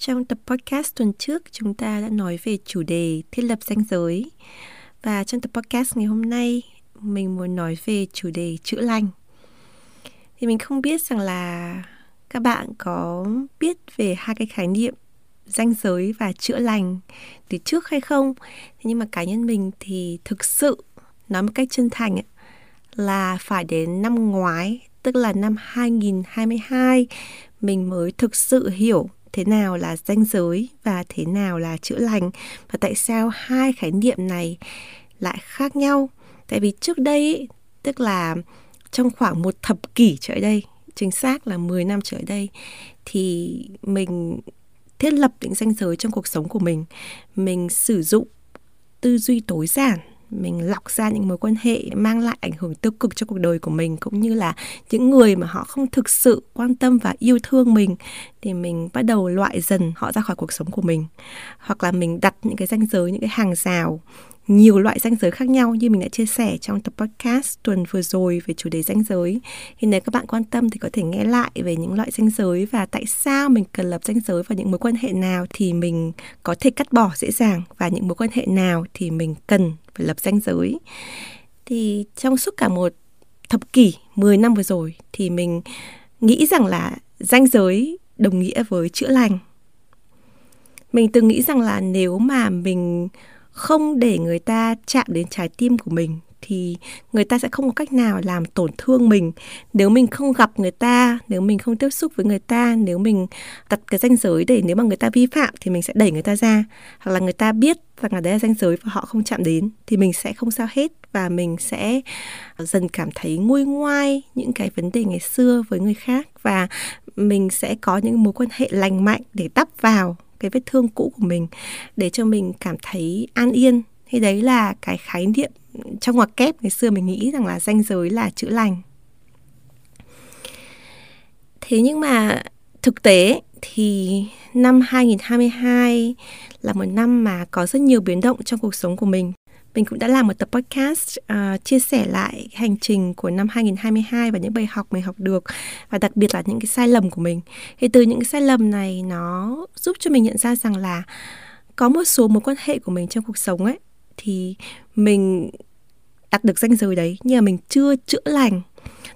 trong tập podcast tuần trước, chúng ta đã nói về chủ đề thiết lập ranh giới. Và trong tập podcast ngày hôm nay, mình muốn nói về chủ đề chữa lành. Thì mình không biết rằng là các bạn có biết về hai cái khái niệm ranh giới và chữa lành từ trước hay không. Thế nhưng mà cá nhân mình thì thực sự nói một cách chân thành ấy, là phải đến năm ngoái, tức là năm 2022 mình mới thực sự hiểu thế nào là danh giới và thế nào là chữa lành? Và tại sao hai khái niệm này lại khác nhau? Tại vì trước đây tức là trong khoảng một thập kỷ trở đây, chính xác là 10 năm trở đây, thì mình thiết lập những ranh giới trong cuộc sống của mình. Mình sử dụng tư duy tối giản mình lọc ra những mối quan hệ mang lại ảnh hưởng tiêu cực cho cuộc đời của mình, cũng như là những người mà họ không thực sự quan tâm và yêu thương mình, thì mình bắt đầu loại dần họ ra khỏi cuộc sống của mình. Hoặc là mình đặt những cái ranh giới, những cái hàng rào nhiều loại ranh giới khác nhau như mình đã chia sẻ trong tập podcast tuần vừa rồi về chủ đề ranh giới. Thì nếu các bạn quan tâm thì có thể nghe lại về những loại ranh giới và tại sao mình cần lập ranh giới và những mối quan hệ nào thì mình có thể cắt bỏ dễ dàng và những mối quan hệ nào thì mình cần phải lập ranh giới. Thì trong suốt cả một thập kỷ, 10 năm vừa rồi thì mình nghĩ rằng là ranh giới đồng nghĩa với chữa lành. Mình từng nghĩ rằng là nếu mà mình không để người ta chạm đến trái tim của mình, thì người ta sẽ không có cách nào làm tổn thương mình. Nếu mình không gặp người ta, nếu mình không tiếp xúc với người ta, nếu mình đặt cái ranh giới để nếu mà người ta vi phạm thì mình sẽ đẩy người ta ra. Hoặc là người ta biết rằng là đấy là ranh giới và họ không chạm đến thì mình sẽ không sao hết và mình sẽ dần cảm thấy nguôi ngoai những cái vấn đề ngày xưa với người khác. Và mình sẽ có những mối quan hệ lành mạnh để đắp vào cái vết thương cũ của mình để cho mình cảm thấy an yên. Thì đấy là cái khái niệm trong ngoặc kép ngày xưa mình nghĩ rằng là danh giới là chữa lành. Thế nhưng mà thực tế thì năm 2022 là một năm mà có rất nhiều biến động trong cuộc sống của mình mình cũng đã làm một tập podcast uh, chia sẻ lại hành trình của năm 2022 và những bài học mình học được và đặc biệt là những cái sai lầm của mình. Thì từ những cái sai lầm này nó giúp cho mình nhận ra rằng là có một số mối quan hệ của mình trong cuộc sống ấy thì mình đặt được danh giới đấy nhưng mà mình chưa chữa lành.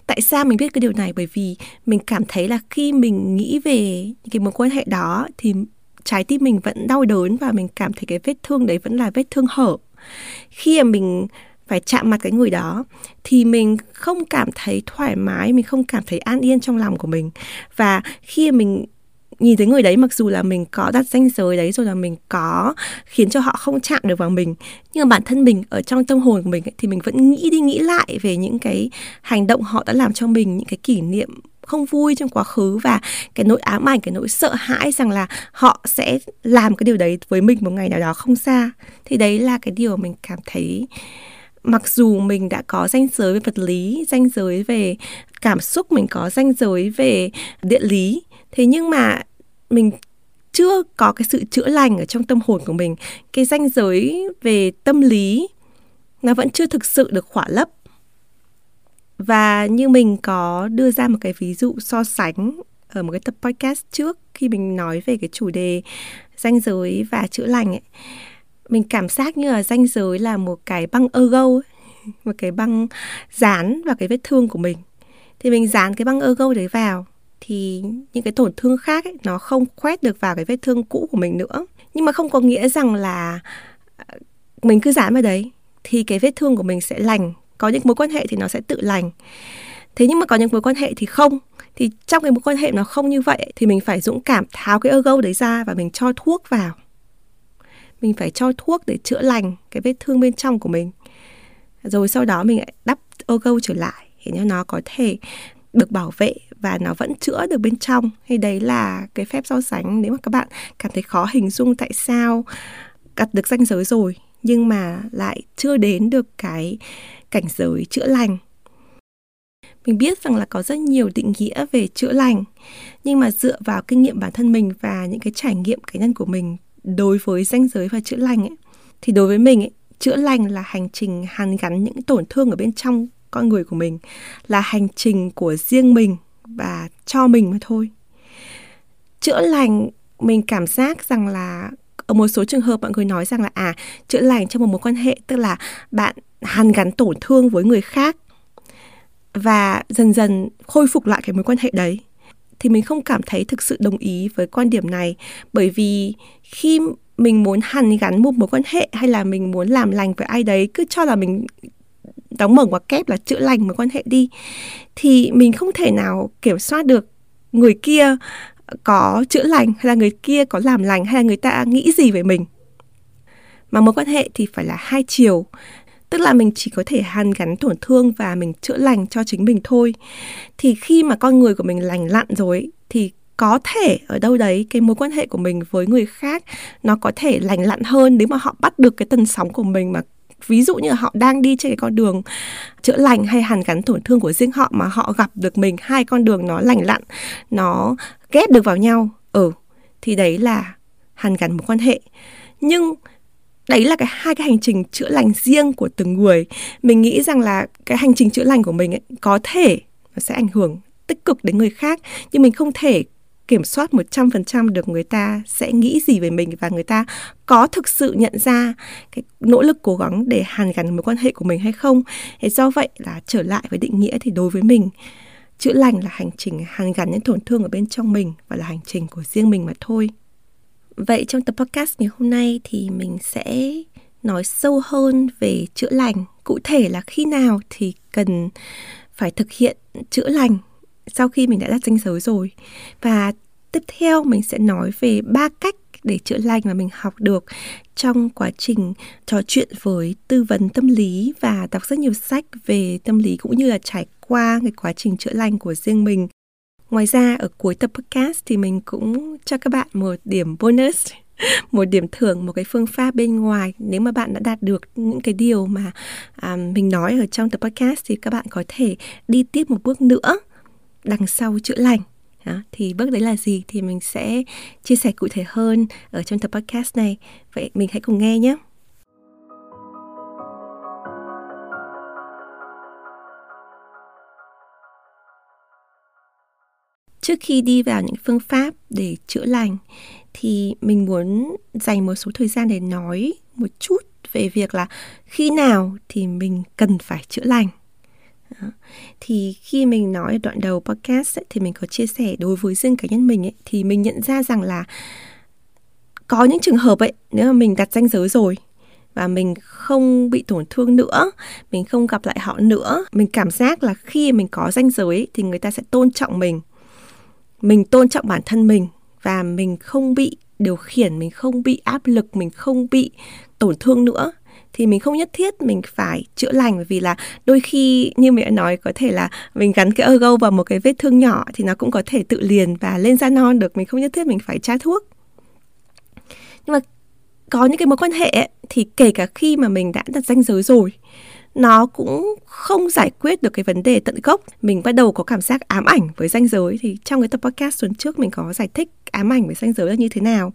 Tại sao mình biết cái điều này? Bởi vì mình cảm thấy là khi mình nghĩ về những cái mối quan hệ đó thì trái tim mình vẫn đau đớn và mình cảm thấy cái vết thương đấy vẫn là vết thương hở khi mà mình phải chạm mặt cái người đó thì mình không cảm thấy thoải mái mình không cảm thấy an yên trong lòng của mình. Và khi mình nhìn thấy người đấy mặc dù là mình có đặt danh giới đấy rồi là mình có khiến cho họ không chạm được vào mình nhưng mà bản thân mình ở trong tâm hồn của mình ấy, thì mình vẫn nghĩ đi nghĩ lại về những cái hành động họ đã làm cho mình những cái kỷ niệm không vui trong quá khứ và cái nỗi ám ảnh, cái nỗi sợ hãi rằng là họ sẽ làm cái điều đấy với mình một ngày nào đó không xa. Thì đấy là cái điều mình cảm thấy. Mặc dù mình đã có danh giới về vật lý danh giới về cảm xúc, mình có danh giới về địa lý, thế nhưng mà mình chưa có cái sự chữa lành ở trong tâm hồn của mình. Cái danh giới về tâm lý nó vẫn chưa thực sự được khỏa lấp và như mình có đưa ra một cái ví dụ so sánh ở một cái tập podcast trước khi mình nói về cái chủ đề danh giới và chữa lành ấy mình cảm giác như là danh giới là một cái băng ergo một cái băng dán vào cái vết thương của mình. Thì mình dán cái băng ergo đấy vào thì những cái tổn thương khác ấy, nó không khoét được vào cái vết thương cũ của mình nữa. Nhưng mà không có nghĩa rằng là ờ, mình cứ dán vào đấy thì cái vết thương của mình sẽ lành có những mối quan hệ thì nó sẽ tự lành. Thế nhưng mà có những mối quan hệ thì không. Thì trong cái mối quan hệ nó không như vậy thì mình phải dũng cảm tháo cái ego đấy ra và mình cho thuốc vào. Mình phải cho thuốc để chữa lành cái vết thương bên trong của mình. Rồi sau đó mình lại đắp ego trở lại để cho nó có thể được bảo vệ và nó vẫn chữa được bên trong. Hay đấy là cái phép so sánh nếu mà các bạn cảm thấy khó hình dung tại sao đặt được danh giới rồi nhưng mà lại chưa đến được cái cảnh giới chữa lành. Mình biết rằng là có rất nhiều định nghĩa về chữa lành nhưng mà dựa vào kinh nghiệm bản thân mình và những cái trải nghiệm cá nhân của mình đối với danh giới và chữa lành ấy, thì đối với mình ấy, chữa lành là hành trình hàn gắn những tổn thương ở bên trong con người của mình là hành trình của riêng mình và cho mình mà thôi. Chữa lành mình cảm giác rằng là ở một số trường hợp mọi người nói rằng là à chữa lành trong một mối quan hệ, tức là bạn hàn gắn tổn thương với người khác và dần dần khôi phục lại cái mối quan hệ đấy. Thì mình không cảm thấy thực sự đồng ý với quan điểm này, bởi vì khi mình muốn hàn gắn một mối quan hệ hay là mình muốn làm lành với ai đấy, cứ cho là mình đóng mở ngoặc kép là chữa lành mối quan hệ đi, thì mình không thể nào kiểm soát được người kia có chữa lành hay là người kia có làm lành hay là người ta nghĩ gì về mình. Mà mối quan hệ thì phải là hai chiều. Tức là mình chỉ có thể hàn gắn tổn thương và mình chữa lành cho chính mình thôi. Thì khi mà con người của mình lành lặn rồi thì có thể ở đâu đấy cái mối quan hệ của mình với người khác nó có thể lành lặn hơn nếu mà họ bắt được cái tần sóng của mình mà ví dụ như là họ đang đi trên cái con đường chữa lành hay hàn gắn tổn thương của riêng họ mà họ gặp được mình, hai con đường nó lành lặn, nó ghép được vào nhau. Ừ thì đấy là hàn gắn một quan hệ. Nhưng đấy là cái hai cái hành trình chữa lành riêng của từng người. Mình nghĩ rằng là cái hành trình chữa lành của mình ấy, có thể nó sẽ ảnh hưởng tích cực đến người khác nhưng mình không thể kiểm soát 100% được người ta sẽ nghĩ gì về mình và người ta có thực sự nhận ra cái nỗ lực cố gắng để hàn gắn mối quan hệ của mình hay không. Thế do vậy là trở lại với định nghĩa thì đối với mình chữa lành là hành trình hàn gắn những tổn thương ở bên trong mình và là hành trình của riêng mình mà thôi. Vậy trong tập podcast ngày hôm nay thì mình sẽ nói sâu hơn về chữa lành, cụ thể là khi nào thì cần phải thực hiện chữa lành sau khi mình đã đặt danh giới rồi. Và tiếp theo mình sẽ nói về ba cách để chữa lành mà mình học được trong quá trình trò chuyện với tư vấn tâm lý và đọc rất nhiều sách về tâm lý cũng như là trải qua cái quá trình chữa lành của riêng mình. Ngoài ra ở cuối tập podcast thì mình cũng cho các bạn một điểm bonus một điểm thưởng một cái phương pháp bên ngoài. Nếu mà bạn đã đạt được những cái điều mà à, mình nói ở trong tập podcast thì các bạn có thể đi tiếp một bước nữa đằng sau chữa lành. Đó, thì bước đấy là gì thì mình sẽ chia sẻ cụ thể hơn ở trong tập podcast này. Vậy mình hãy cùng nghe nhé. Trước khi đi vào những phương pháp để chữa lành thì mình muốn dành một số thời gian để nói một chút về việc là khi nào thì mình cần phải chữa lành đó. thì khi mình nói ở đoạn đầu podcast ấy, thì mình có chia sẻ đối với riêng cá nhân mình ấy, thì mình nhận ra rằng là có những trường hợp ấy nếu mà mình đặt danh giới rồi và mình không bị tổn thương nữa mình không gặp lại họ nữa mình cảm giác là khi mình có danh giới thì người ta sẽ tôn trọng mình mình tôn trọng bản thân mình và mình không bị điều khiển mình không bị áp lực mình không bị tổn thương nữa. Thì mình không nhất thiết mình phải chữa lành vì là đôi khi như mẹ nói có thể là mình gắn cái ergo vào một cái vết thương nhỏ thì nó cũng có thể tự liền và lên da non được. Mình không nhất thiết mình phải tra thuốc. Nhưng mà có những cái mối quan hệ ấy, thì kể cả khi mà mình đã đặt danh giới rồi nó cũng không giải quyết được cái vấn đề tận gốc. Mình bắt đầu có cảm giác ám ảnh với danh giới. Thì trong cái tập podcast tuần trước mình có giải thích ám ảnh với danh giới là như thế nào.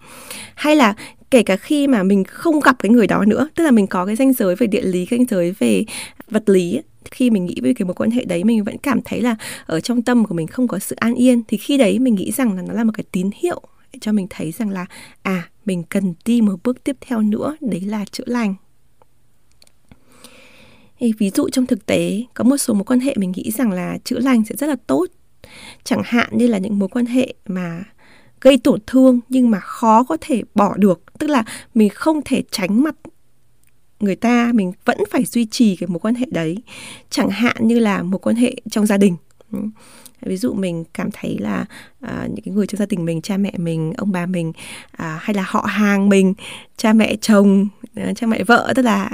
Hay là kể cả khi mà mình không gặp cái người đó nữa, tức là mình có cái danh giới về địa lý, cái danh giới về vật lý khi mình nghĩ về cái mối quan hệ đấy, mình vẫn cảm thấy là ở trong tâm của mình không có sự an yên. Thì khi đấy mình nghĩ rằng là nó là một cái tín hiệu cho mình thấy rằng là à mình cần đi một bước tiếp theo nữa, đấy là chữa lành thì ví dụ trong thực tế có một số mối quan hệ mình nghĩ rằng là chữa lành sẽ rất là tốt. Chẳng hạn như là những mối quan hệ mà gây tổn thương nhưng mà khó có thể bỏ được. Tức là mình không thể tránh mặt người ta mình vẫn phải duy trì cái mối quan hệ đấy. Chẳng hạn như là mối quan hệ trong gia đình. Ừ. Ví dụ mình cảm thấy là à, những cái người trong gia đình mình cha mẹ mình ông bà mình à, hay là họ hàng mình cha mẹ chồng à, cha mẹ vợ tức là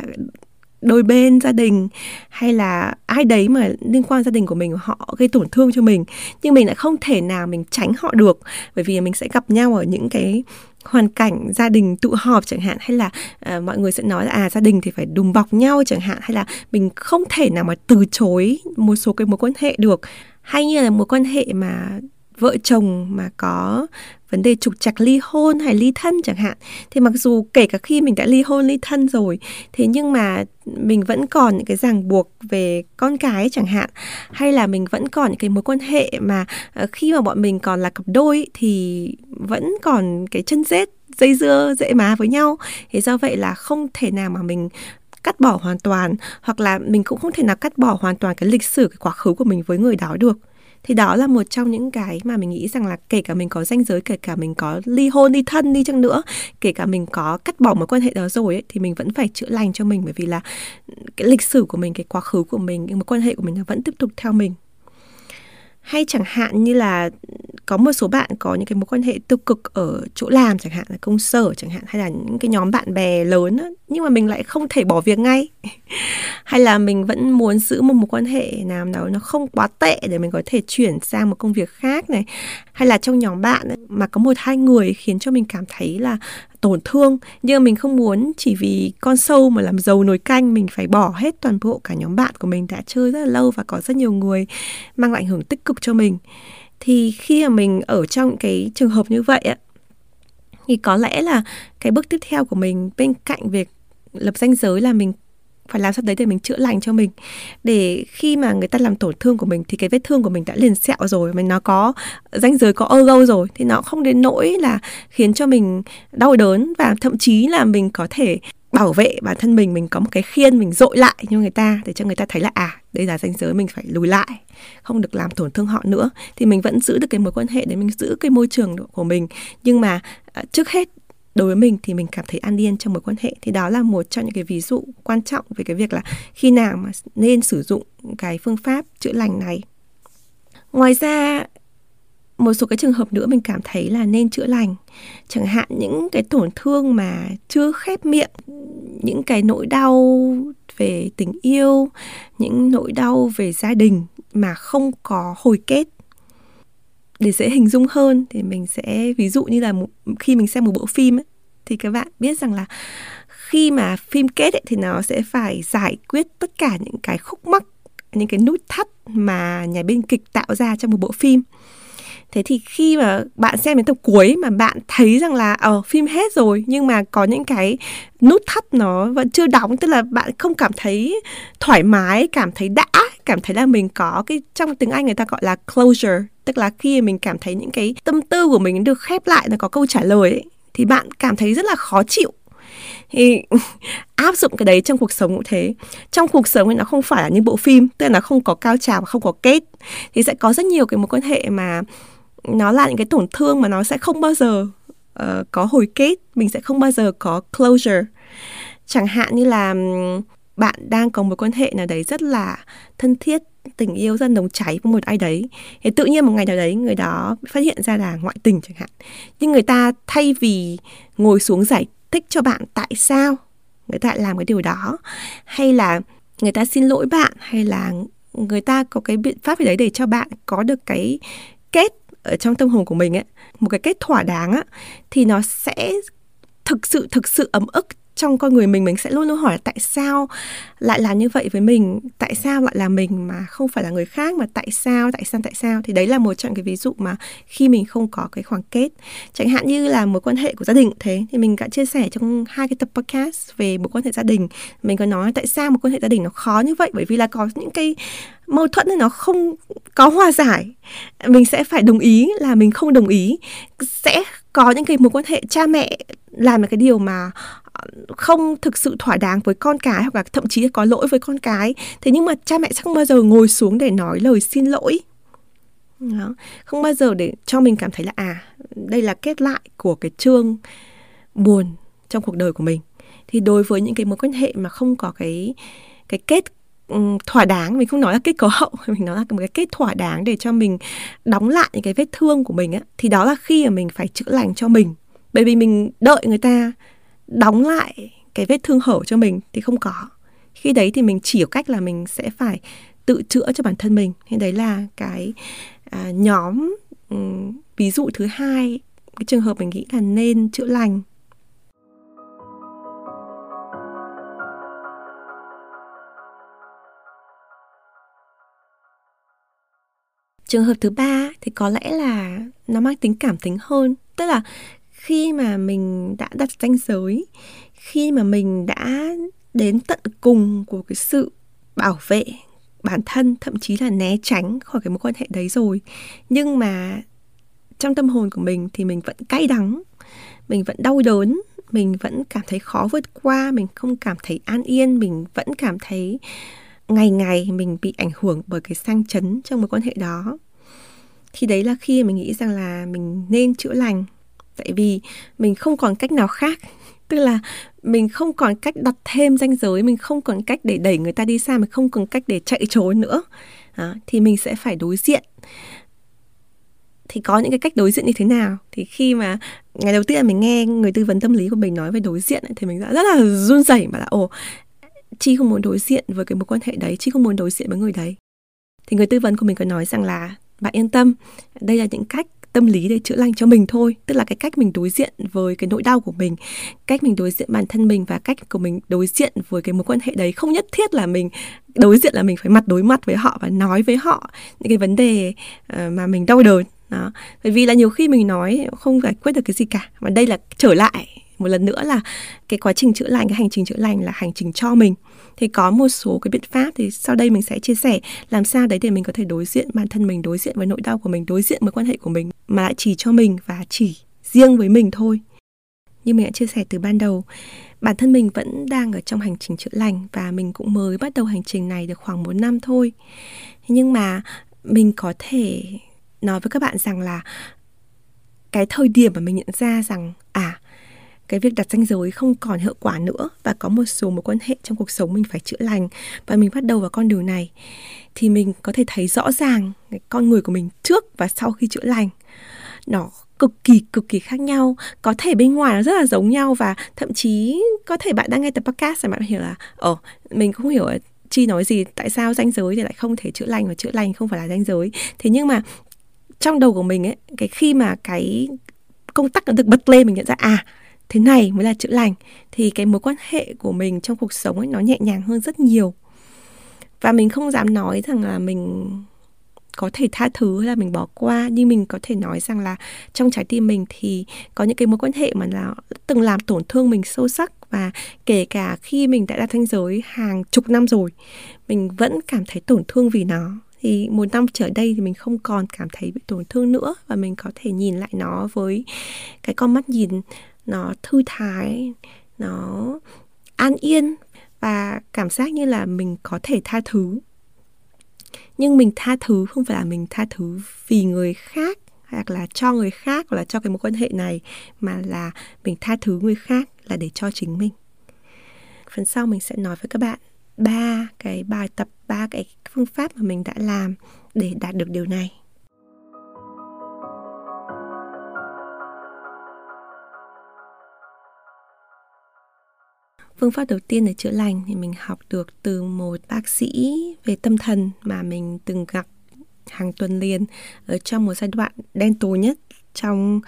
đôi bên gia đình hay là ai đấy mà liên quan gia đình của mình họ gây tổn thương cho mình nhưng mình lại không thể nào mình tránh họ được. Bởi vì mình sẽ gặp nhau ở những cái hoàn cảnh gia đình tụ họp chẳng hạn hay là uh, mọi người sẽ nói là à gia đình thì phải đùm bọc nhau chẳng hạn hay là mình không thể nào mà từ chối một số cái mối quan hệ được. Hay như là mối quan hệ mà vợ chồng mà có vấn đề trục trặc ly hôn hay ly thân chẳng hạn. Thì mặc dù kể cả khi mình đã ly hôn, ly thân rồi, thế nhưng mà mình vẫn còn những cái ràng buộc về con cái chẳng hạn, hay là mình vẫn còn những cái mối quan hệ mà ờ, khi mà bọn mình còn là cặp đôi thì vẫn còn cái chân rết dây dưa, dễ má với nhau. Thế do vậy là không thể nào mà mình cắt bỏ hoàn toàn, hoặc là mình cũng không thể nào cắt bỏ hoàn toàn cái lịch sử, cái quá khứ của mình với người đó được thì đó là một trong những cái mà mình nghĩ rằng là kể cả mình có danh giới kể cả mình có ly hôn ly thân đi chăng nữa kể cả mình có cắt bỏ mối quan hệ đó rồi ấy, thì mình vẫn phải chữa lành cho mình. Bởi vì là ừ, cái lịch sử của mình cái quá khứ của mình cái mối quan hệ của mình nó vẫn tiếp tục theo mình hay chẳng hạn như là có một số bạn có những cái mối quan hệ tiêu cực ở chỗ làm chẳng hạn là công sở chẳng hạn hay là những cái nhóm bạn bè lớn đó, nhưng mà mình lại không thể bỏ việc ngay. Hay là mình vẫn muốn giữ một mối quan hệ nào đó nó không quá tệ để mình có thể chuyển sang một công việc khác này. Hay là trong nhóm bạn ấy, mà có một hai người khiến cho mình cảm thấy là tổn thương, nhưng mình không muốn chỉ vì con sâu mà làm dầu nồi canh, mình phải bỏ hết toàn bộ cả nhóm bạn của mình đã chơi rất là lâu và có rất nhiều người mang lại ảnh hưởng tích cực cho mình. Thì khi mà mình ở trong cái trường hợp như vậy thì có lẽ là cái bước tiếp theo của mình bên cạnh việc lập danh giới là mình phải làm sao đấy để mình chữa lành cho mình. Để khi mà người ta làm tổn thương của mình thì cái vết thương của mình đã liền sẹo rồi mình nó có danh giới, có ơ gâu rồi thì nó không đến nỗi là khiến cho mình đau đớn và thậm chí là mình có thể bảo vệ bản thân mình mình có một cái khiên mình dội lại như người ta để cho người ta thấy là à đây là danh giới mình phải lùi lại, không được làm tổn thương họ nữa. Thì mình vẫn giữ được cái mối quan hệ để mình giữ cái môi trường của mình. Nhưng mà à, trước hết đối với mình thì mình cảm thấy an yên trong mối quan hệ. Thì đó là một trong những cái ví dụ quan trọng về cái việc là khi nào mà nên sử dụng cái phương pháp chữa lành này. Ngoài ra, một số cái trường hợp nữa mình cảm thấy là nên chữa lành. Chẳng hạn những cái tổn thương mà chưa khép miệng, những cái nỗi đau về tình yêu, những nỗi đau về gia đình mà không có hồi kết để dễ hình dung hơn thì mình sẽ ví dụ như là một, khi mình xem một bộ phim ấy, thì các bạn biết rằng là khi mà phim kết ấy, thì nó sẽ phải giải quyết tất cả những cái khúc mắc những cái nút thắt mà nhà biên kịch tạo ra trong một bộ phim. Thế thì khi mà bạn xem đến tập cuối mà bạn thấy rằng là ở ờ, phim hết rồi nhưng mà có những cái nút thắt nó vẫn chưa đóng tức là bạn không cảm thấy thoải mái cảm thấy đã cảm thấy là mình có cái trong tiếng anh người ta gọi là closure tức là khi mình cảm thấy những cái tâm tư của mình được khép lại nó có câu trả lời ấy, thì bạn cảm thấy rất là khó chịu. Thì áp dụng cái đấy trong cuộc sống cũng thế. Trong cuộc sống thì nó không phải là như bộ phim tức là nó không có cao trào và không có kết. Thì sẽ có rất nhiều cái mối quan hệ mà nó là những cái tổn thương mà nó sẽ không bao giờ uh, có hồi kết mình sẽ không bao giờ có closure. Chẳng hạn như là bạn đang có một quan hệ nào đấy rất là thân thiết, tình yêu, rất nồng cháy với một ai đấy. Thì tự nhiên một ngày nào đấy, người đó phát hiện ra là ngoại tình chẳng hạn. Nhưng người ta thay vì ngồi xuống giải thích cho bạn tại sao người ta lại làm cái điều đó, hay là người ta xin lỗi bạn, hay là người ta có cái biện pháp gì đấy để cho bạn có được cái kết ở trong tâm hồn của mình ấy, một cái kết thỏa đáng á, thì nó sẽ thực sự thực sự ấm ức trong con người mình mình sẽ luôn luôn hỏi tại sao lại làm như vậy với mình, tại sao lại là mình mà không phải là người khác, mà tại sao tại sao tại sao. Thì đấy là một trong cái ví dụ mà khi mình không có cái khoảng kết. Chẳng hạn như là mối quan hệ của gia đình thế. Thì mình đã chia sẻ trong hai cái tập podcast về mối quan hệ gia đình. Mình có nói tại sao mối quan hệ gia đình nó khó như vậy, bởi vì là có những cái mâu thuẫn thì nó không có hòa giải. Mình sẽ phải đồng ý là mình không đồng ý. Sẽ có những cái mối quan hệ cha mẹ làm một cái điều mà ờ, không thực sự thỏa đáng với con cái hoặc là thậm chí có lỗi với con cái, thế nhưng mà cha mẹ sẽ không bao giờ ngồi xuống để nói lời xin lỗi đó. không bao giờ để cho mình cảm thấy là à đây là kết lại của cái chương buồn trong cuộc đời của mình thì đối với những cái mối quan hệ mà không có cái cái kết um, thỏa đáng mình không nói là kết cấu hậu mình nói là một cái kết thỏa đáng để cho mình đóng lại những cái vết thương của mình á thì đó là khi mà mình phải chữa lành cho mình. Bởi vì mình đợi người ta đóng lại cái vết thương hở cho mình thì không có. Khi đấy thì mình chỉ có cách là mình sẽ phải tự chữa cho bản thân mình. Nên đấy là cái à, nhóm um, ví dụ thứ hai cái trường hợp mình nghĩ là nên chữa lành. Trường hợp thứ ba thì có lẽ là nó mang tính cảm tính hơn. Tức là khi mà mình đã đặt ranh giới, khi mà mình đã đến tận cùng của cái sự bảo vệ bản thân, thậm chí là né tránh khỏi cái mối quan hệ đấy rồi, nhưng mà trong tâm hồn của mình thì mình vẫn cay đắng, mình vẫn đau đớn, mình vẫn cảm thấy khó vượt qua, mình không cảm thấy an yên, mình vẫn cảm thấy ngày ngày mình bị ảnh hưởng bởi cái sang chấn trong mối quan hệ đó thì đấy là khi mình nghĩ rằng là mình nên chữa lành. Tại vì mình không còn cách nào khác. Tức là mình không còn cách đặt thêm ranh giới mình không còn cách để đẩy người ta đi xa mình không còn cách để chạy trốn nữa. À, thì mình sẽ phải đối diện. Thì có những cái cách đối diện như thế nào? Thì khi mà ngày đầu tiên mình nghe người tư vấn tâm lý của mình nói về đối diện thì mình đã rất là run rẩy mà là ồ chi không muốn đối diện với cái mối quan hệ đấy chi không muốn đối diện với người đấy. Thì người tư vấn của mình có nói rằng là bạn yên tâm, đây là những cách tâm lý để chữa lành cho mình thôi. Tức là cái cách mình đối diện với cái nỗi đau của mình, cách mình đối diện bản thân mình và cách của mình đối diện với cái mối quan hệ đấy. Không nhất thiết là mình đối diện là mình phải mặt đối mặt với họ và nói với họ những cái vấn đề ờ, mà mình đau đớn. Đó. Bởi vì là nhiều khi mình nói không giải quyết được cái gì cả, mà đây là trở lại một lần nữa là cái quá trình chữa lành, cái hành trình chữa lành là hành trình cho mình. Thì có một số cái biện pháp thì sau đây mình sẽ chia sẻ làm sao đấy để mình có thể đối diện, bản thân mình đối diện với nỗi đau của mình, đối diện với quan hệ của mình, mà lại chỉ cho mình và chỉ riêng với mình thôi. Như mình đã chia sẻ từ ban đầu, bản thân mình vẫn đang ở trong hành trình chữa lành và mình cũng mới bắt đầu hành trình này được khoảng một năm thôi. Nhưng mà mình có thể nói với các bạn rằng là cái thời điểm mà mình nhận ra rằng à cái việc đặt ranh giới không còn hiệu quả nữa và có một số mối quan hệ trong cuộc sống mình phải chữa lành. Và mình bắt đầu vào con đường này thì mình có thể thấy rõ ràng cái con người của mình trước và sau khi chữa lành. Nó cực kỳ cực kỳ khác nhau. Có thể bên ngoài nó rất là giống nhau và thậm chí có thể bạn đang nghe tập podcast và bạn hiểu là, ồ, mình không hiểu chi nói gì, tại sao danh giới thì lại không thể chữa lành và chữa lành không phải là danh giới. Thế nhưng mà trong đầu của mình ấy, cái khi mà cái công tắc nó được bật lên, mình nhận ra à thế này mới là chữa lành, thì cái mối quan hệ của mình trong cuộc sống ấy nó nhẹ nhàng hơn rất nhiều. Và mình không dám nói rằng là mình có thể tha thứ hay là mình bỏ qua, nhưng mình có thể nói rằng là trong trái tim mình thì có những cái mối quan hệ mà là từng làm tổn thương mình sâu sắc. Và kể cả khi mình đã đạt ranh giới hàng chục năm rồi, mình vẫn cảm thấy tổn thương vì nó. Thì một năm trở đây thì mình không còn cảm thấy bị tổn thương nữa và mình có thể nhìn lại nó với cái con mắt nhìn nó thư thái, nó an yên và cảm giác như là mình có thể tha thứ. Nhưng mình tha thứ không phải là mình tha thứ vì người khác hoặc là cho người khác hoặc là cho cái mối quan hệ này, mà là mình tha thứ người khác là để cho chính mình. Phần sau mình sẽ nói với các bạn ba cái bài tập, ba cái phương pháp mà mình đã làm để đạt được điều này. Phương pháp đầu tiên để chữa lành thì mình học được từ một bác sĩ về tâm thần mà mình từng gặp hàng tuần liền ở trong một giai đoạn đen tối nhất trong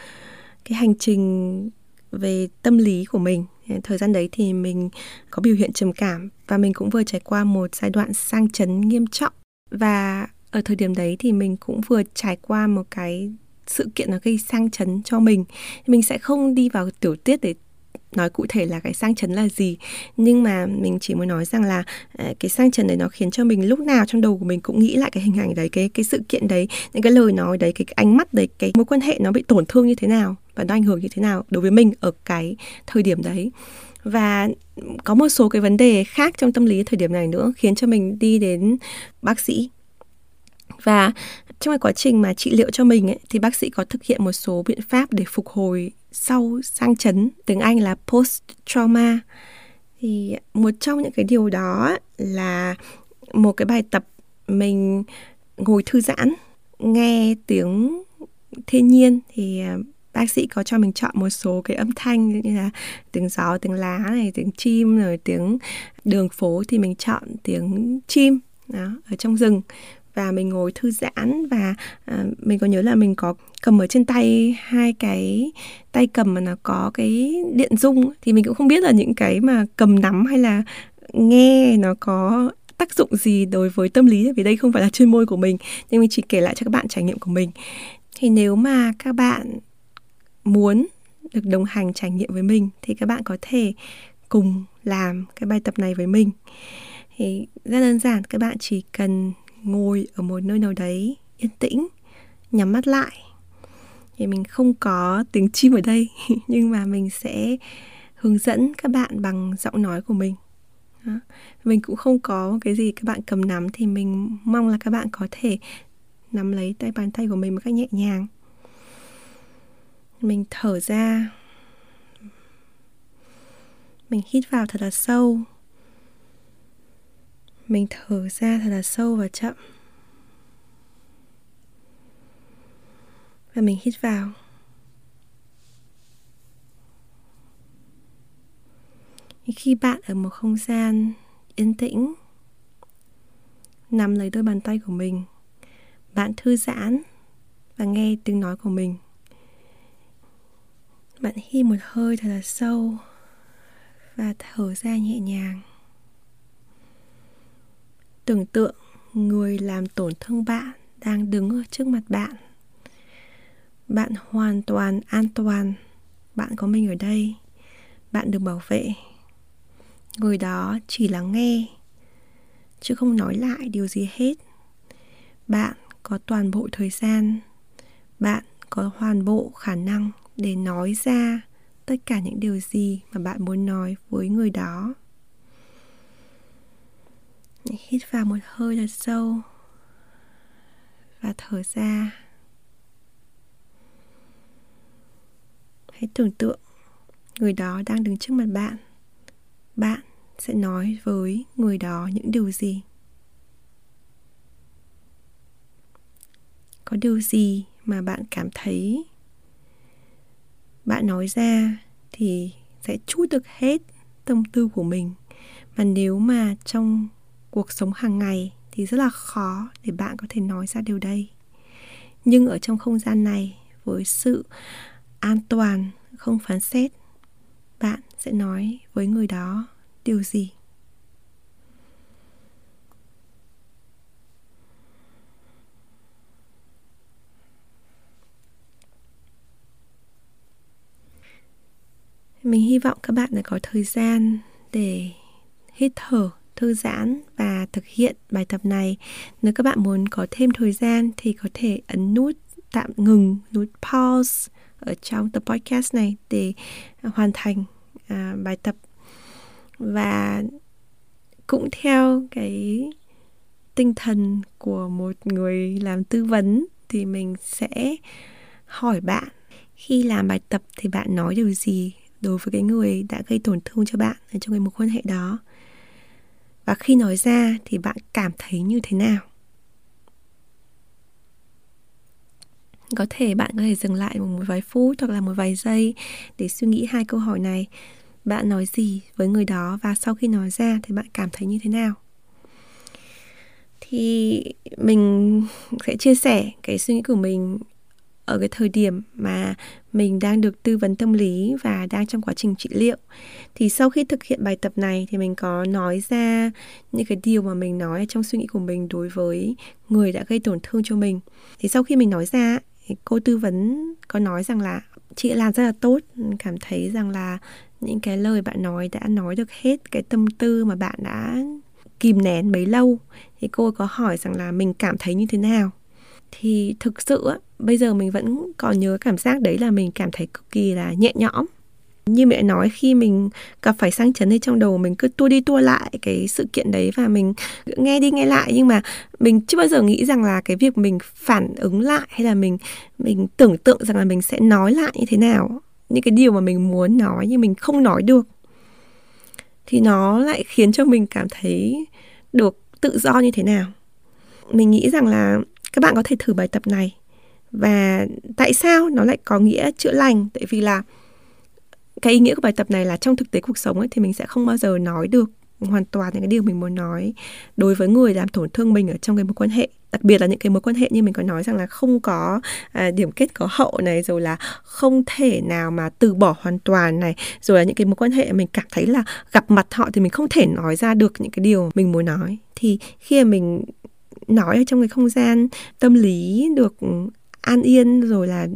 cái hành trình về tâm lý của mình. Thời gian đấy thì mình có biểu hiện trầm cảm và mình cũng vừa trải qua một giai đoạn sang chấn nghiêm trọng. Và ở thời điểm đấy thì mình cũng vừa trải qua một cái sự kiện nó gây sang chấn cho mình. Mình sẽ không đi vào tiểu tiết để nói cụ thể là cái sang chấn là gì. Nhưng mà mình chỉ muốn nói rằng là à, cái sang chấn đấy nó khiến cho mình lúc nào trong đầu của mình cũng nghĩ lại cái hình ảnh đấy cái cái sự kiện đấy những cái lời nói đấy cái ánh mắt đấy cái mối quan hệ nó bị tổn thương như thế nào và nó ảnh hưởng như thế nào đối với mình ở cái thời điểm đấy. Và có một số cái vấn đề khác trong tâm lý thời điểm này nữa khiến cho mình đi đến bác sĩ. Và trong cái quá trình mà trị liệu cho mình ấy, thì bác sĩ có thực hiện một số biện pháp để phục hồi sau sang chấn tiếng Anh là post trauma thì một trong những cái điều đó là một cái bài tập mình ngồi thư giãn nghe tiếng thiên nhiên. Thì à, bác sĩ có cho mình chọn một số cái âm thanh như là tiếng gió tiếng lá này tiếng chim rồi tiếng đường phố thì mình chọn tiếng chim đó, ở trong rừng và mình ngồi thư giãn và à, mình có nhớ là mình có cầm ở trên tay hai cái tay cầm mà nó có cái điện dung thì mình cũng không biết là những cái mà cầm nắm hay là nghe nó có tác dụng gì đối với tâm lý vì đây không phải là chuyên môn của mình nhưng mình chỉ kể lại cho các bạn trải nghiệm của mình. Thì nếu mà các bạn muốn được đồng hành trải nghiệm với mình thì các bạn có thể cùng làm cái bài tập này với mình. Thì rất đơn giản các bạn chỉ cần ngồi ở một nơi nào đấy yên tĩnh, nhắm mắt lại. Thì mình không có tiếng chim ở đây, nhưng mà mình sẽ hướng dẫn các bạn bằng giọng nói của mình. Đó. mình cũng không có cái gì các bạn cầm nắm thì mình mong là các bạn có thể nắm lấy tay bàn tay của mình một cách nhẹ nhàng. Mình thở ra. Mình hít vào thật là sâu mình thở ra thật là sâu và chậm. Và mình hít vào. Khi bạn ở một không gian yên tĩnh, nắm lấy đôi bàn tay của mình, bạn thư giãn và nghe tiếng nói của mình. Bạn hít một hơi thật là sâu và thở ra nhẹ nhàng tưởng tượng người làm tổn thương bạn đang đứng ở trước mặt bạn. Bạn hoàn toàn an toàn. Bạn có mình ở đây. Bạn được bảo vệ. Người đó chỉ lắng nghe, chứ không nói lại điều gì hết. Bạn có toàn bộ thời gian. Bạn có hoàn bộ khả năng để nói ra tất cả những điều gì mà bạn muốn nói với người đó hít vào một hơi thật sâu và thở ra. Hãy tưởng tượng người đó đang đứng trước mặt bạn. Bạn sẽ nói với người đó những điều gì? Có điều gì mà bạn cảm thấy bạn nói ra thì sẽ chút được hết tâm tư của mình? Mà nếu mà trong cuộc sống hàng ngày thì rất là khó để bạn có thể nói ra điều đây. Nhưng ở trong không gian này, với sự an toàn, không phán xét, bạn sẽ nói với người đó điều gì? Mình hy vọng các bạn đã có thời gian để hít thở thư giãn và thực hiện bài tập này. Nếu các bạn muốn có thêm thời gian thì có thể ấn nút tạm ngừng nút pause ở trong tập podcast này để à, hoàn thành à, bài tập. Và cũng theo cái tinh thần của một người làm tư vấn thì mình sẽ hỏi bạn khi làm bài tập thì bạn nói điều gì đối với cái người đã gây tổn thương cho bạn ở trong cái mối quan hệ đó? Và khi nói ra thì bạn cảm thấy như thế nào? Có thể bạn có thể dừng lại một vài phút hoặc là một vài giây để suy nghĩ hai câu hỏi này. Bạn nói gì với người đó và sau khi nói ra thì bạn cảm thấy như thế nào? Thì mình sẽ chia sẻ cái suy nghĩ của mình ở cái thời điểm mà mình đang được tư vấn tâm lý và đang trong quá trình trị liệu. Thì sau khi thực hiện bài tập này thì mình có nói ra những cái điều mà mình nói trong suy nghĩ của mình đối với người đã gây tổn thương cho mình. Thì sau khi mình nói ra, thì cô tư vấn có nói rằng là chị làm rất là tốt, cảm thấy rằng là những cái lời bạn nói đã nói được hết cái tâm tư mà bạn đã kìm nén bấy lâu. Thì cô có hỏi rằng là mình cảm thấy như thế nào? Thì thực sự bây giờ mình vẫn còn nhớ cảm giác đấy là mình cảm thấy cực kỳ là nhẹ nhõm. Như mẹ nói, khi mình gặp phải sang chấn thì trong đầu, mình cứ tua đi tua lại cái sự kiện đấy và mình nghe đi nghe lại. Nhưng mà mình chưa bao giờ nghĩ rằng là cái việc mình phản ứng lại hay là mình mình tưởng tượng rằng là mình sẽ nói lại như thế nào, những cái điều mà mình muốn nói nhưng mình không nói được, thì nó lại khiến cho mình cảm thấy được tự do như thế nào. Mình nghĩ rằng là các bạn có thể thử bài tập này. Và tại sao nó lại có nghĩa chữa lành? Tại vì là cái ý nghĩa của bài tập này là trong thực tế cuộc sống ấy thì mình sẽ không bao giờ nói được hoàn toàn những cái điều mình muốn nói đối với người làm tổn thương mình ở trong cái mối quan hệ. Đặc biệt là những cái mối quan hệ như mình có nói rằng là không có à, điểm kết có hậu này rồi là không thể nào mà từ bỏ hoàn toàn này rồi là những cái mối quan hệ mình cảm thấy là gặp mặt họ thì mình không thể nói ra được những cái điều mình muốn nói. Thì khi mà mình nói ở trong cái không gian tâm lý được ừ, an yên rồi là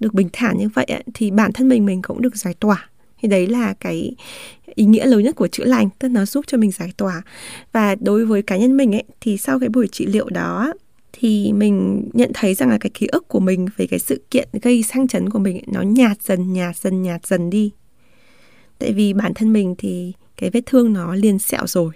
được bình thản như vậy thì bản thân mình mình cũng được giải tỏa. Thì đấy là cái ý nghĩa lớn nhất của chữa lành tức nó giúp cho mình giải tỏa. Và đối với cá nhân mình ấy thì sau cái buổi trị liệu đó thì mình nhận thấy rằng là cái ký ức của mình về cái sự kiện gây sang chấn của mình ấy, nó nhạt dần nhạt dần nhạt dần đi. Tại vì bản thân mình thì cái vết thương nó liền sẹo rồi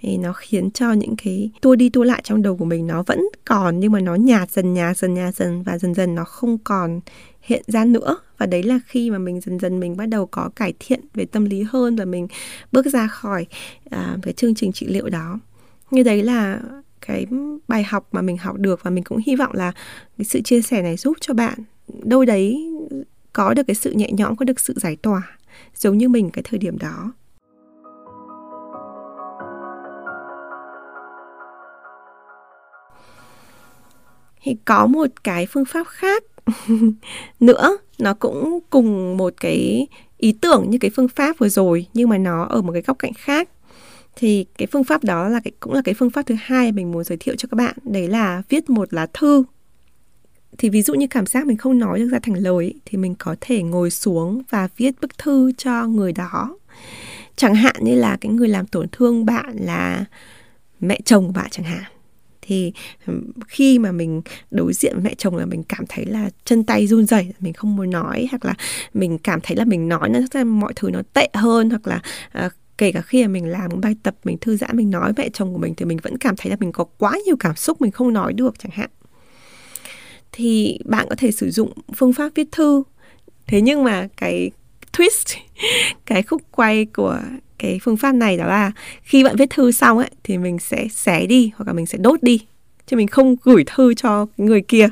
thì nó khiến cho những cái tua đi tua lại trong đầu của mình nó vẫn còn nhưng mà nó nhạt dần nhạt dần nhạt dần và dần dần nó không còn hiện ra nữa. Và đấy là khi mà mình dần dần mình bắt đầu có cải thiện về tâm lý hơn và mình bước ra khỏi à, cái chương trình trị liệu đó. Như đấy là cái bài học mà mình học được và mình cũng hy vọng là cái sự chia sẻ này giúp cho bạn đâu đấy có được cái sự nhẹ nhõm có được sự giải tỏa giống như mình cái thời điểm đó. Thì có một cái phương pháp khác nữa. Nó cũng cùng một cái ý tưởng như cái phương pháp vừa rồi, nhưng mà nó ở một cái góc cạnh khác. Thì cái phương pháp đó là cái, cũng là cái phương pháp thứ hai mình muốn giới thiệu cho các bạn. Đấy là viết một lá thư. Thì ví dụ như cảm giác mình không nói được ra thành lời thì mình có thể ngồi xuống và viết bức thư cho người đó. Chẳng hạn như là cái người làm tổn thương bạn là mẹ chồng của bạn chẳng hạn thì khi mà mình đối diện với mẹ chồng là mình cảm thấy là chân tay run rẩy mình không muốn nói hoặc là mình cảm thấy là mình nói nó mọi thứ nó tệ hơn hoặc là uh, kể cả khi mà mình làm bài tập mình thư giãn mình nói mẹ chồng của mình thì mình vẫn cảm thấy là mình có quá nhiều cảm xúc mình không nói được chẳng hạn. Thì bạn có thể sử dụng phương pháp viết thư. Thế nhưng mà cái twist cái khúc quay của cái phương pháp này đó là khi bạn viết thư xong ấy thì mình sẽ xé đi hoặc là mình sẽ đốt đi chứ mình không gửi thư cho người kia.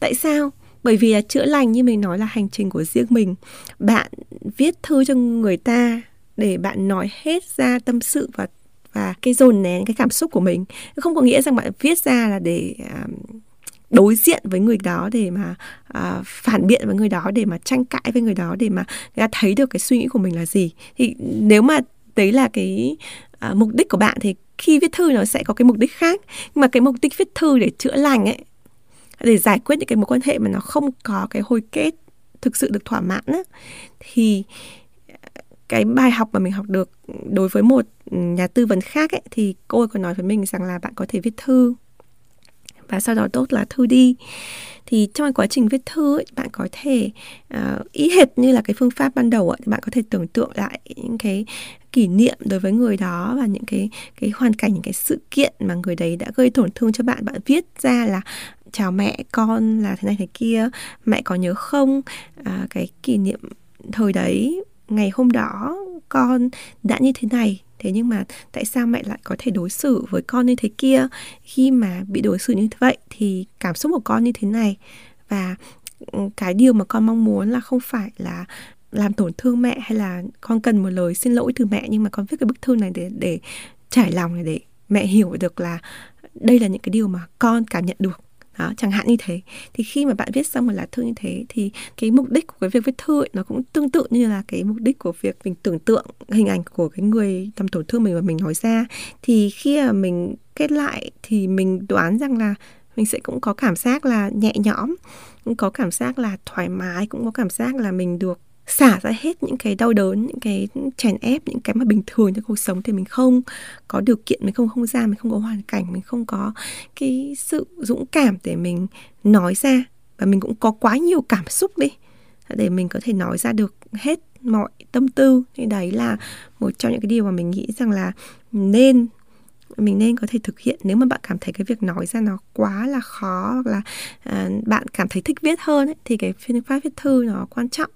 Tại sao? Bởi vì là chữa lành như mình nói là hành trình của riêng mình. Bạn viết thư cho người ta để bạn nói hết ra tâm sự và và cái dồn nén cái cảm xúc của mình. Không có nghĩa rằng bạn viết ra là để um, đối diện với người đó để mà uh, phản biện với người đó để mà tranh cãi với người đó để mà người ta thấy được cái suy nghĩ của mình là gì. Thì nếu mà đấy là cái uh, mục đích của bạn thì khi viết thư nó sẽ có cái mục đích khác. Nhưng mà cái mục đích viết thư để chữa lành ấy để giải quyết những cái mối quan hệ mà nó không có cái hồi kết thực sự được thỏa mãn á, thì cái bài học mà mình học được đối với một nhà tư vấn khác ấy, thì cô ấy còn nói với mình rằng là bạn có thể viết thư và sau đó đốt lá thư đi. Thì trong quá trình viết thư ấy, bạn có thể uh, ý hệt như là cái phương pháp ban đầu ấy, thì bạn có thể tưởng tượng lại những cái kỷ niệm đối với người đó và những cái cái hoàn cảnh những cái sự kiện mà người đấy đã gây tổn thương cho bạn. Bạn viết ra là chào mẹ con là thế này thế kia mẹ có nhớ không? À, cái kỷ niệm thời đấy ngày hôm đó con đã như thế này thế nhưng mà tại sao mẹ lại có thể đối xử với con như thế kia? Khi mà bị đối xử như vậy thì cảm xúc của con như thế này? Và ừ, cái điều mà con mong muốn là không phải là làm tổn thương mẹ hay là con cần một lời xin lỗi từ mẹ, nhưng mà con viết cái bức thư này để để trải lòng này, để mẹ hiểu được là đây là những cái điều mà con cảm nhận được đó, chẳng hạn như thế. Thì khi mà bạn viết xong một lá thư như thế thì cái mục đích của cái việc viết thư ấy, nó cũng tương tự như là cái mục đích của việc mình tưởng tượng hình ảnh của cái người tầm tổn thương mình và mình nói ra. Thì khi mà mình kết lại thì mình đoán rằng là mình sẽ cũng có cảm giác là nhẹ nhõm cũng có cảm giác là thoải mái cũng có cảm giác là mình được xả ra hết những cái đau đớn những cái chèn ép những cái mà bình thường trong cuộc sống thì mình không có điều kiện mình không không gian mình không có hoàn cảnh mình không có cái sự dũng cảm để mình nói ra. Và mình cũng có quá nhiều cảm xúc đi để mình có thể nói ra được hết mọi tâm tư. Thì đấy là một trong những cái điều mà mình nghĩ rằng là nên mình nên có thể thực hiện. Nếu mà bạn cảm thấy cái việc nói ra nó quá là khó hoặc là uh, bạn cảm thấy thích viết hơn ấy, thì cái phương pháp viết thư nó quan trọng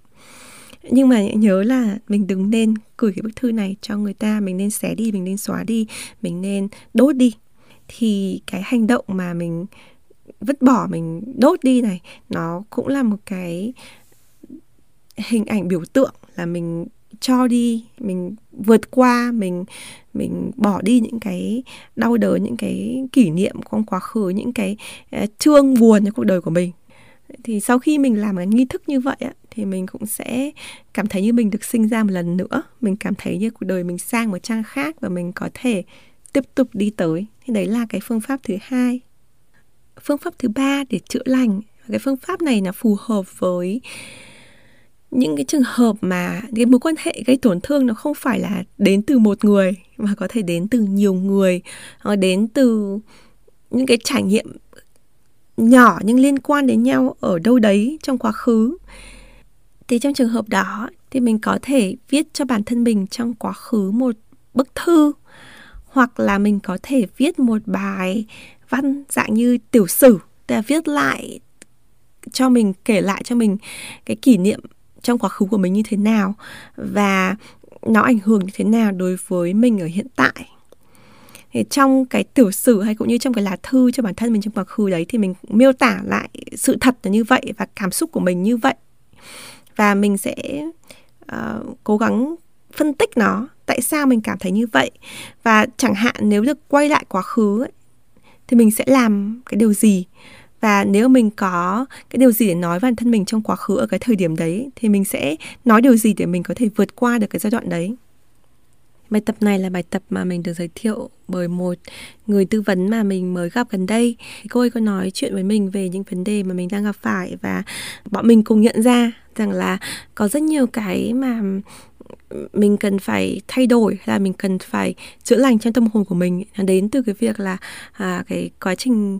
nhưng mà nhớ là mình đừng nên gửi cái bức thư này cho người ta mình nên xé đi mình nên xóa đi mình nên đốt đi. Thì cái hành động mà mình vứt bỏ mình đốt đi này nó cũng là một cái hình ảnh biểu tượng là mình cho đi mình vượt qua mình mình bỏ đi những cái đau đớn những cái kỷ niệm trong quá khứ những cái ờ, uh, chương buồn trong cuộc đời của mình. Thì sau khi mình làm cái nghi thức như vậy á, thì mình cũng sẽ cảm thấy như mình được sinh ra một lần nữa. Mình cảm thấy như cuộc đời mình sang một trang khác và mình có thể tiếp tục đi tới. Thì đấy là cái phương pháp thứ hai. Phương pháp thứ ba để chữa lành. Cái phương pháp này là phù hợp với những cái trường hợp mà cái mối quan hệ gây tổn thương nó không phải là đến từ một người, mà có thể đến từ nhiều người, hoặc đến từ những cái trải nghiệm nhỏ nhưng liên quan đến nhau ở đâu đấy trong quá khứ thì trong trường hợp đó thì mình có thể viết cho bản thân mình trong quá khứ một bức thư, hoặc là mình có thể viết một bài văn dạng như tiểu sử, tức là viết lại cho mình, kể lại cho mình cái kỷ niệm trong quá khứ của mình như thế nào và nó ảnh hưởng như thế nào đối với mình ở hiện tại. Thì trong cái tiểu sử hay cũng như trong cái lá thư cho bản thân mình trong quá khứ đấy thì mình miêu tả lại sự thật là như vậy và cảm xúc của mình như vậy và mình sẽ uh, cố gắng phân tích nó. Tại sao mình cảm thấy như vậy? Và chẳng hạn nếu được quay lại quá khứ ấy, thì mình sẽ làm cái điều gì? Và nếu mình có cái điều gì để nói với bản thân mình trong quá khứ ở cái thời điểm đấy thì mình sẽ nói điều gì để mình có thể vượt qua được cái giai đoạn đấy? Bài tập này là bài tập mà mình được giới thiệu bởi một người tư vấn mà mình mới gặp gần đây. Cô ấy có nói chuyện với mình về những vấn đề mà mình đang gặp phải và bọn mình cùng nhận ra rằng là có rất nhiều cái mà mình cần phải thay đổi là mình cần phải chữa lành trong tâm hồn của mình đến từ cái việc là à, cái quá trình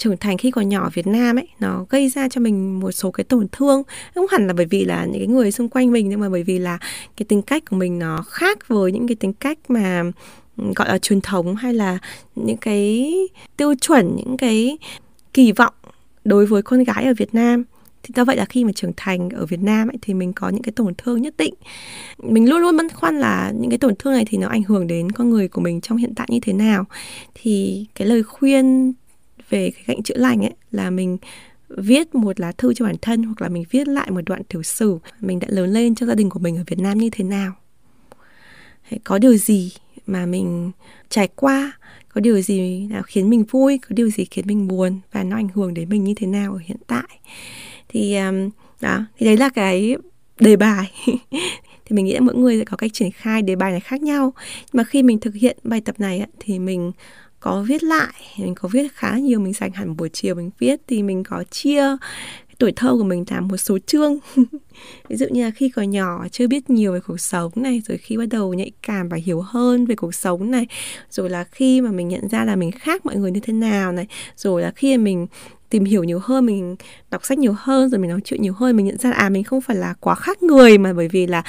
trưởng thành khi còn nhỏ ở Việt Nam ấy nó gây ra cho mình một số cái tổn thương. Không hẳn là bởi vì là những cái người xung quanh mình nhưng mà bởi vì là cái tính cách của mình nó khác với những cái tính cách mà ừ, gọi là truyền thống hay là những cái tiêu chuẩn những cái kỳ vọng đối với con gái ở Việt Nam. Thì do vậy là khi mà trưởng thành ở Việt Nam ấy, thì mình có những cái tổn thương nhất định. Mình luôn luôn băn khoăn là những cái tổn thương này thì nó ảnh hưởng đến con người của mình trong hiện tại như thế nào. Thì cái lời khuyên về cái cạnh chữa lành ấy, là mình viết một lá thư cho bản thân hoặc là mình viết lại một đoạn tiểu sử mình đã lớn lên trong gia đình của mình ở Việt Nam như thế nào. Có điều gì mà mình trải qua, có điều gì nào khiến mình vui, có điều gì khiến mình buồn và nó ảnh hưởng đến mình như thế nào ở hiện tại. Thì um, đó, thì đấy là cái đề bài. Thì mình nghĩ là mỗi người sẽ có cách triển khai đề bài này khác nhau. Nhưng mà khi mình thực hiện bài tập này thì mình có viết lại mình có viết khá nhiều mình dành hẳn buổi chiều mình viết thì mình có chia tuổi thơ của mình làm một số chương. Ví dụ như là khi còn nhỏ chưa biết nhiều về cuộc sống này rồi khi bắt đầu nhạy cảm và hiểu hơn về cuộc sống này rồi là khi mà mình nhận ra là mình khác mọi người như thế nào này rồi là khi mình tìm hiểu nhiều hơn mình đọc sách nhiều hơn rồi mình nói chuyện nhiều hơn mình nhận ra là à mình không phải là quá khác người mà bởi vì là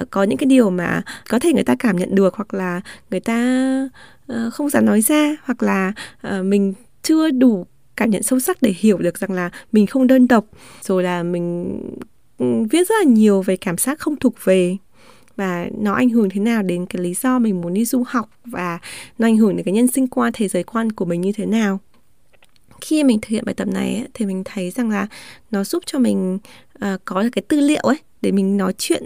uh, có những cái điều mà có thể người ta cảm nhận được hoặc là người ta uh, không dám nói ra hoặc là uh, mình chưa đủ cảm nhận sâu sắc để hiểu được rằng là mình không đơn độc rồi là mình ừ, viết rất là nhiều về cảm giác không thuộc về và nó ảnh hưởng thế nào đến cái lý do mình muốn đi du học và nó ảnh hưởng đến cái nhân sinh quan thế giới quan của mình như thế nào. Khi mình thực hiện bài tập này ấy, thì mình thấy rằng là nó giúp cho mình uh, có được cái tư liệu ấy để mình nói chuyện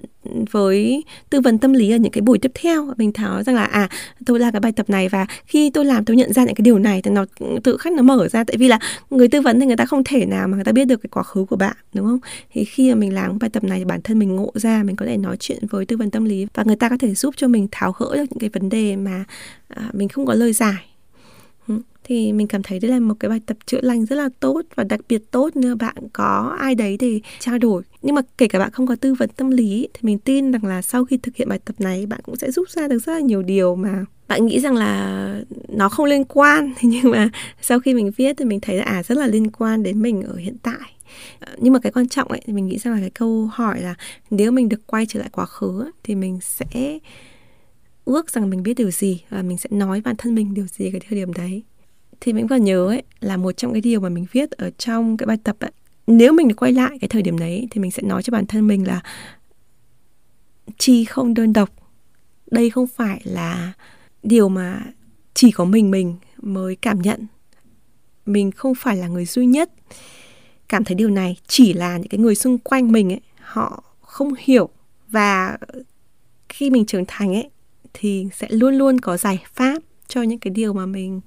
với tư vấn tâm lý ở những cái buổi tiếp theo. Mình tháo rằng là à tôi làm cái bài tập này và khi tôi làm tôi nhận ra những cái điều này thì nó tự khắc nó mở ra. Tại vì là người tư vấn thì người ta không thể nào mà người ta biết được cái quá khứ của bạn đúng không? Thì khi mà mình làm bài tập này thì bản thân mình ngộ ra mình có thể nói chuyện với tư vấn tâm lý và người ta có thể giúp cho mình tháo gỡ được những cái vấn đề mà à, mình không có lời giải. Ừ, thì mình cảm thấy đây là một cái bài tập chữa lành rất là tốt và đặc biệt tốt nếu bạn có ai đấy để trao đổi. Nhưng mà kể cả bạn không có tư vấn tâm lý thì mình tin rằng là sau khi thực hiện bài tập này, bạn cũng sẽ rút ra được rất là nhiều điều mà bạn nghĩ rằng là nó không liên quan. Nhưng mà sau khi mình viết thì mình thấy là à rất là liên quan đến mình ở hiện tại. Ờ, nhưng mà cái quan trọng ấy, thì mình nghĩ rằng là cái câu hỏi là nếu mình được quay trở lại quá khứ thì mình sẽ ước rằng mình biết điều gì và mình sẽ nói bản thân mình điều gì cái thời điểm đấy. Thì mình còn nhớ ấy, là một trong cái điều mà mình viết ở trong cái bài tập ấy, nếu mình được quay lại cái thời điểm đấy thì mình sẽ nói cho bản thân mình là chi không đơn độc, đây không phải là điều mà chỉ có mình mình mới cảm nhận. Mình không phải là người duy nhất. Cảm thấy điều này chỉ là những cái người xung quanh mình ấy, họ không hiểu. Và khi mình trưởng thành ấy thì sẽ luôn luôn có giải pháp cho những cái điều mà mình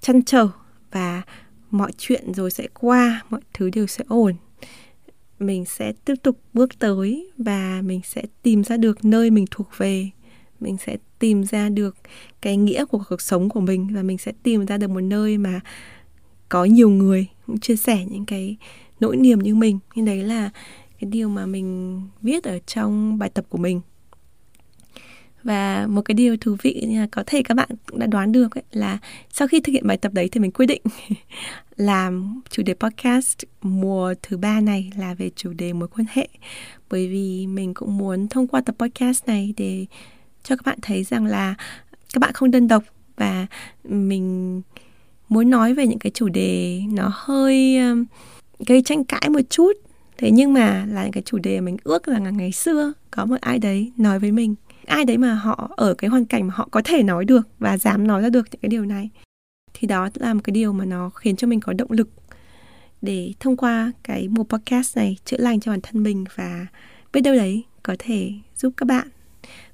chăn trở và mọi chuyện rồi sẽ qua, mọi thứ đều sẽ ổn. Mình sẽ tiếp tục bước tới và mình sẽ tìm ra được nơi mình thuộc về. Mình sẽ tìm ra được cái nghĩa của cuộc sống của mình và mình sẽ tìm ra được một nơi mà có nhiều người cũng chia sẻ những cái nỗi niềm như mình. Như đấy là cái điều mà mình viết ở trong bài tập của mình và một cái điều thú vị là có thể các bạn cũng đã đoán được ấy, là sau khi thực hiện bài tập đấy thì mình quyết định làm chủ đề podcast mùa thứ ba này là về chủ đề mối quan hệ. Bởi vì mình cũng muốn thông qua tập podcast này để cho các bạn thấy rằng là các bạn không đơn độc và mình muốn nói về những cái chủ đề nó hơi um, gây tranh cãi một chút. Thế nhưng mà là những cái chủ đề mình ước là ngày xưa có một ai đấy nói với mình ai đấy mà họ ở cái hoàn cảnh mà họ có thể nói được và dám nói ra được những cái điều này. Thì đó là một cái điều mà nó khiến cho mình có động lực để thông qua cái mùa podcast này chữa lành cho bản thân mình và biết đâu đấy có thể giúp các bạn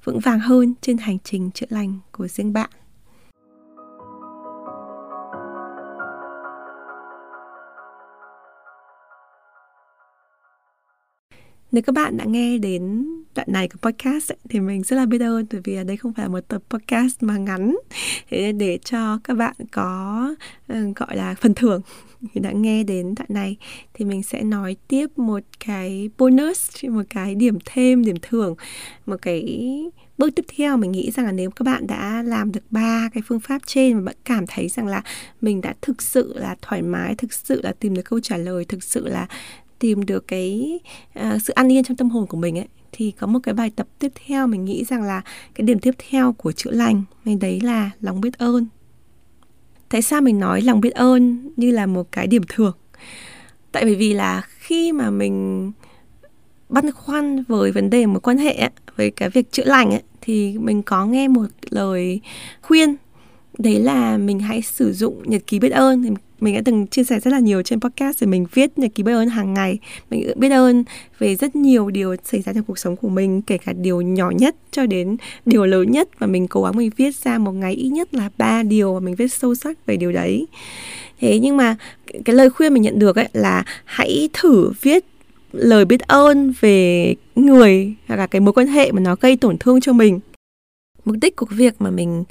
vững vàng hơn trên hành trình chữa lành của riêng bạn. Nếu các bạn đã nghe đến đoạn này của podcast ấy, thì mình rất là biết ơn bởi vì đây không phải là một tập podcast mà ngắn. Để cho các bạn có uh, gọi là phần thưởng đã nghe đến đoạn này thì mình sẽ nói tiếp một cái bonus một cái điểm thêm điểm thưởng một cái bước tiếp theo. Mình nghĩ rằng là nếu các bạn đã làm được ba cái phương pháp trên mà bạn cảm thấy rằng là mình đã thực sự là thoải mái thực sự là tìm được câu trả lời thực sự là tìm được cái uh, sự an yên trong tâm hồn của mình ấy thì có một cái bài tập tiếp theo mình nghĩ rằng là cái điểm tiếp theo của chữa lành mình đấy là lòng biết ơn. Tại sao mình nói lòng biết ơn như là một cái điểm thưởng? Tại bởi vì là khi mà mình băn khoăn với vấn đề mối quan hệ ấy, với cái việc chữa lành ấy, thì mình có nghe một lời khuyên. Đấy là mình hãy sử dụng nhật ký biết ơn thì mình đã từng chia sẻ rất là nhiều trên podcast rồi mình viết nhật ký biết ơn hàng ngày. Mình biết ơn về rất nhiều điều xảy ra trong cuộc sống của mình, kể cả điều nhỏ nhất cho đến điều lớn nhất và mình cố gắng mình viết ra một ngày ít nhất là ba điều và mình viết sâu sắc về điều đấy. Thế nhưng mà cái lời khuyên mình nhận được ấy là hãy thử viết lời biết ơn về người hoặc là cái mối quan hệ mà nó gây tổn thương cho mình. Mục đích của việc mà mình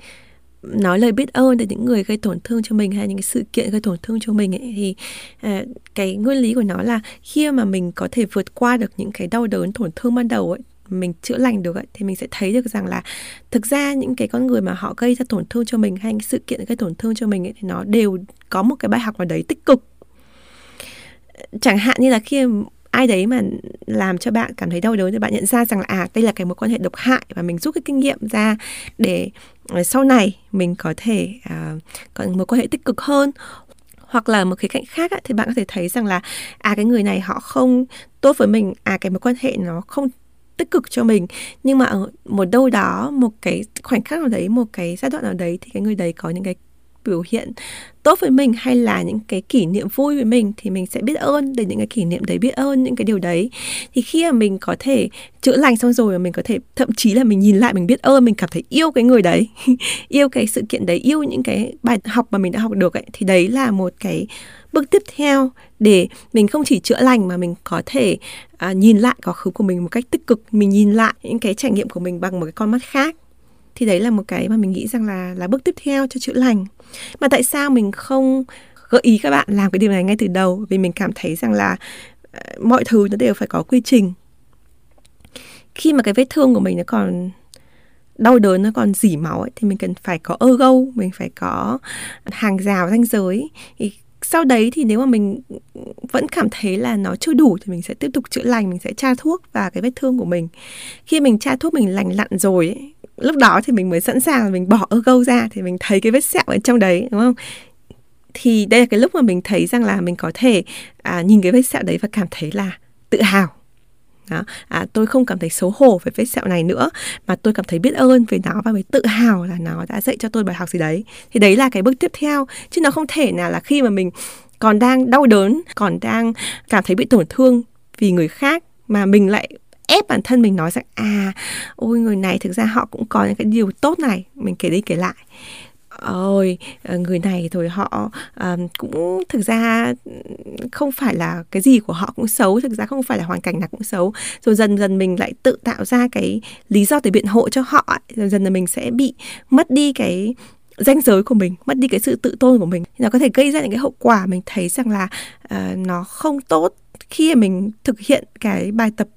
nói lời biết ơn đến những người gây tổn thương cho mình hay những cái sự kiện gây tổn thương cho mình ấy thì à, cái nguyên lý của nó là khi mà mình có thể vượt qua được những cái đau đớn tổn thương ban đầu ấy mình chữa lành được ấy, thì mình sẽ thấy được rằng là thực ra những cái con người mà họ gây ra tổn thương cho mình hay những sự kiện gây tổn thương cho mình ấy, thì nó đều có một cái bài học nào đấy tích cực. Chẳng hạn như là khi ai đấy mà làm cho bạn cảm thấy đau đớn thì bạn nhận ra rằng là à đây là cái mối quan hệ độc hại và mình rút cái kinh nghiệm ra để ờ, sau này mình có thể uh, có mối quan hệ tích cực hơn. Hoặc là một khía cạnh khác á, thì bạn có thể thấy rằng là à cái người này họ không tốt với mình à cái mối quan hệ nó không tích cực cho mình. Nhưng mà ở một đâu đó một cái khoảnh khắc nào đấy một cái giai đoạn nào đấy thì cái người đấy có những cái biểu hiện tốt với mình hay là những cái kỷ niệm vui với mình thì mình sẽ biết ơn để những cái kỷ niệm đấy biết ơn những cái điều đấy. Thì khi mà mình có thể chữa lành xong rồi mình có thể thậm chí là mình nhìn lại mình biết ơn mình cảm thấy yêu cái người đấy yêu cái sự kiện đấy yêu những cái bài học mà mình đã học được ấy thì đấy là một cái bước tiếp theo để mình không chỉ chữa lành mà mình có thể à, nhìn lại quá khứ của mình một cách tích cực. Mình nhìn lại những cái trải nghiệm của mình bằng một cái con mắt khác thì đấy là một cái mà mình nghĩ rằng là là bước tiếp theo cho chữa lành. Mà tại sao mình không gợi ý các bạn làm cái điều này ngay từ đầu? Vì mình cảm thấy rằng là ờ, mọi thứ nó đều phải có quy trình. Khi mà cái vết thương của mình nó còn đau đớn nó còn dỉ máu ấy, thì mình cần phải có ơ gâu mình phải có hàng rào ranh giới. Thì sau đấy thì nếu mà mình vẫn cảm thấy là nó chưa đủ thì mình sẽ tiếp tục chữa lành mình sẽ tra thuốc và cái vết thương của mình. Khi mình tra thuốc mình lành lặn rồi ấy, lúc đó thì mình mới sẵn sàng mình bỏ ơ gâu ra thì mình thấy cái vết sẹo ở trong đấy đúng không thì đây là cái lúc mà mình thấy rằng là mình có thể à, nhìn cái vết sẹo đấy và cảm thấy là tự hào đó. À, tôi không cảm thấy xấu hổ về vết sẹo này nữa mà tôi cảm thấy biết ơn về nó và mới tự hào là nó đã dạy cho tôi bài học gì đấy thì đấy là cái bước tiếp theo chứ nó không thể nào là khi mà mình còn đang đau đớn còn đang cảm thấy bị tổn thương vì người khác mà mình lại ép bản thân mình nói rằng à ôi người này thực ra họ cũng có những cái điều tốt này mình kể đi kể lại. Ôi ờ, người này rồi họ um, cũng thực ra không phải là cái gì của họ cũng xấu thực ra không phải là hoàn cảnh nào cũng xấu. Rồi dần dần mình lại tự tạo ra cái lý do để biện hộ cho họ dần dần là mình sẽ bị mất đi cái danh giới của mình mất đi cái sự tự tôn của mình. Nó có thể gây ra những cái hậu quả mình thấy rằng là uh, nó không tốt khi mình thực hiện cái bài tập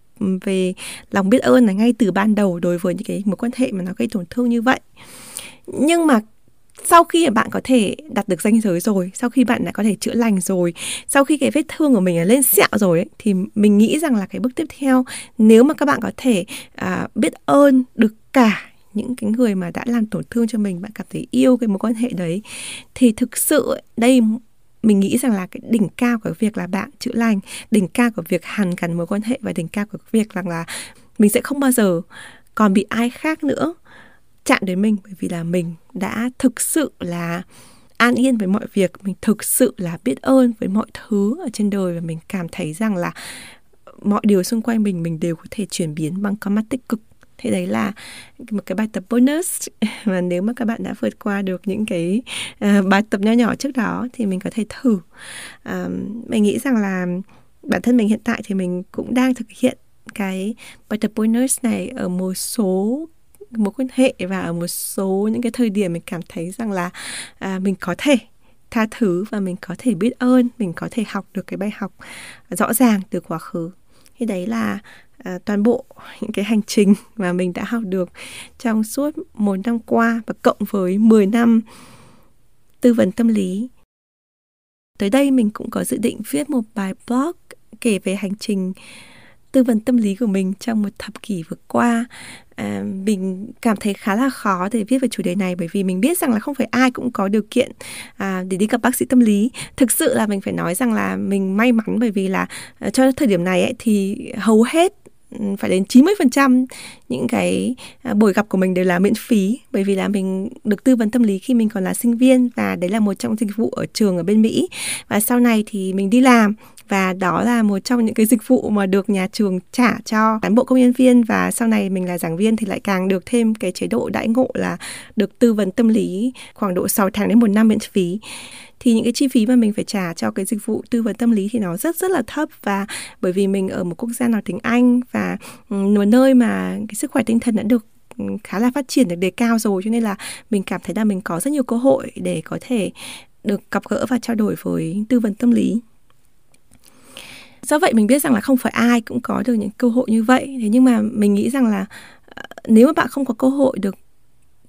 về lòng biết ơn là ngay từ ban đầu đối với những cái mối quan hệ mà nó gây tổn thương như vậy. Nhưng mà sau khi bạn có thể đạt được danh giới rồi sau khi bạn đã có thể chữa lành rồi sau khi cái vết thương của mình là lên sẹo rồi ấy, thì mình nghĩ rằng là cái bước tiếp theo nếu mà các bạn có thể à, biết ơn được cả những cái người mà đã làm tổn thương cho mình bạn cảm thấy yêu cái mối quan hệ đấy thì thực sự đây mình nghĩ rằng là cái đỉnh cao của việc là bạn chữa lành, đỉnh cao của việc hàn gắn mối quan hệ và đỉnh cao của việc rằng là mình sẽ không bao giờ còn bị ai khác nữa chạm đến mình. Bởi vì là mình đã thực sự là an yên với mọi việc, mình thực sự là biết ơn với mọi thứ ở trên đời và mình cảm thấy rằng là mọi điều xung quanh mình mình đều có thể chuyển biến bằng con mắt tích cực thế đấy là một cái bài tập bonus. Mà nếu mà các bạn đã vượt qua được những cái uh, bài tập nho nhỏ trước đó thì mình có thể thử. Uh, mình nghĩ rằng là bản thân mình hiện tại thì mình cũng đang thực hiện cái bài tập bonus này ở một số mối quan hệ và ở một số những cái thời điểm mình cảm thấy rằng là à, mình có thể tha thứ và mình có thể biết ơn mình có thể học được cái bài học rõ ràng từ quá khứ. Thì đấy là à, toàn bộ những cái hành trình mà mình đã học được trong suốt một năm qua và cộng với 10 năm tư vấn tâm lý. Tới đây mình cũng có dự định viết một bài blog kể về hành trình tư vấn tâm lý của mình trong một thập kỷ vừa qua à, mình cảm thấy khá là khó để viết về chủ đề này bởi vì mình biết rằng là không phải ai cũng có điều kiện à, để đi gặp bác sĩ tâm lý thực sự là mình phải nói rằng là mình may mắn bởi vì là à, cho thời điểm này ấy, thì hầu hết phải đến 90% những cái à, buổi gặp của mình đều là miễn phí. Bởi vì là mình được tư vấn tâm lý khi mình còn là sinh viên và đấy là một trong dịch vụ ở trường ở bên Mỹ. Và sau này thì mình đi làm và đó là một trong những cái dịch vụ mà được nhà trường trả cho cán bộ công nhân viên. Và sau này mình là giảng viên thì lại càng được thêm cái chế độ đãi ngộ là được tư vấn tâm lý khoảng độ 6 tháng đến một năm miễn phí. Thì những cái chi phí mà mình phải trả cho cái dịch vụ tư vấn tâm lý thì nó rất rất là thấp. Và bởi vì mình ở một quốc gia nói tiếng Anh và một nơi mà cái sức khỏe tinh thần đã được khá là phát triển, được đề cao rồi, cho nên là mình cảm thấy là mình có rất nhiều cơ hội để có thể được gặp gỡ và trao đổi với tư vấn tâm lý do vậy mình biết rằng là không phải ai cũng có được những cơ hội như vậy. Thế nhưng mà mình nghĩ rằng là ờ, nếu mà bạn không có cơ hội được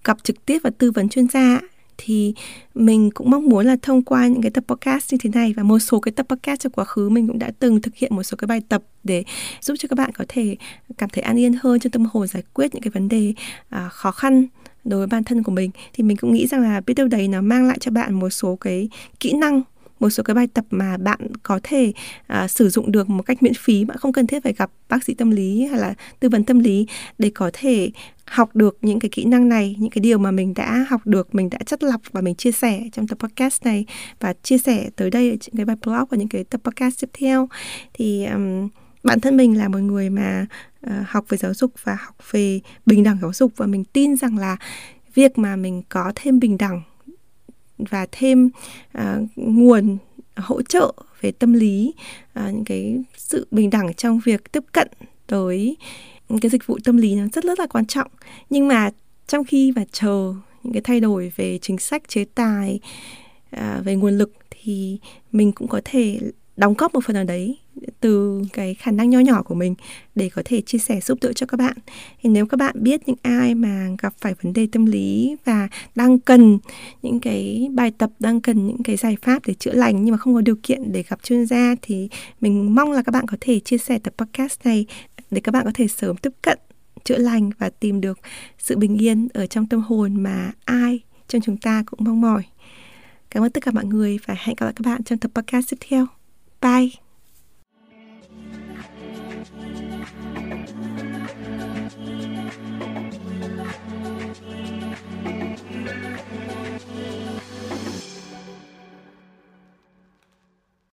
gặp trực tiếp và tư vấn chuyên gia thì mình cũng mong muốn là thông qua những cái tập podcast như thế này và một số cái tập podcast trong quá khứ mình cũng đã từng thực hiện một số cái bài tập để giúp cho các bạn có thể cảm thấy an yên hơn trong tâm hồn giải quyết những cái vấn đề à, khó khăn đối với bản thân của mình. Thì mình cũng nghĩ rằng là biết đâu đấy nó mang lại cho bạn một số cái kỹ năng một số cái bài tập mà bạn có thể à, sử dụng được một cách miễn phí bạn không cần thiết phải gặp bác sĩ tâm lý hay là tư vấn tâm lý để có thể học được những cái kỹ năng này những cái điều mà mình đã học được mình đã chất lọc và mình chia sẻ trong tập podcast này và chia sẻ tới đây ở những cái bài blog và những cái tập podcast tiếp theo. Thì um, bản thân mình là một người mà uh, học về giáo dục và học về bình đẳng giáo dục và mình tin rằng là việc mà mình có thêm bình đẳng và thêm à, nguồn hỗ trợ về tâm lý à, những cái sự bình đẳng trong việc tiếp cận tới những cái dịch vụ tâm lý nó rất rất là quan trọng. Nhưng mà trong khi mà chờ những cái thay đổi về chính sách chế tài à, về nguồn lực thì mình cũng có thể đóng góp một phần nào đấy từ cái khả năng nho nhỏ của mình để có thể chia sẻ giúp đỡ cho các bạn thì nếu các bạn biết những ai mà gặp phải vấn đề tâm lý và đang cần những cái bài tập, đang cần những cái giải pháp để chữa lành nhưng mà không có điều kiện để gặp chuyên gia thì mình mong là các bạn có thể chia sẻ tập podcast này để các bạn có thể sớm tiếp cận, chữa lành và tìm được sự bình yên ở trong tâm hồn mà ai trong chúng ta cũng mong mỏi. Cảm ơn tất cả mọi người và hẹn gặp lại các bạn trong tập podcast tiếp theo. Bye!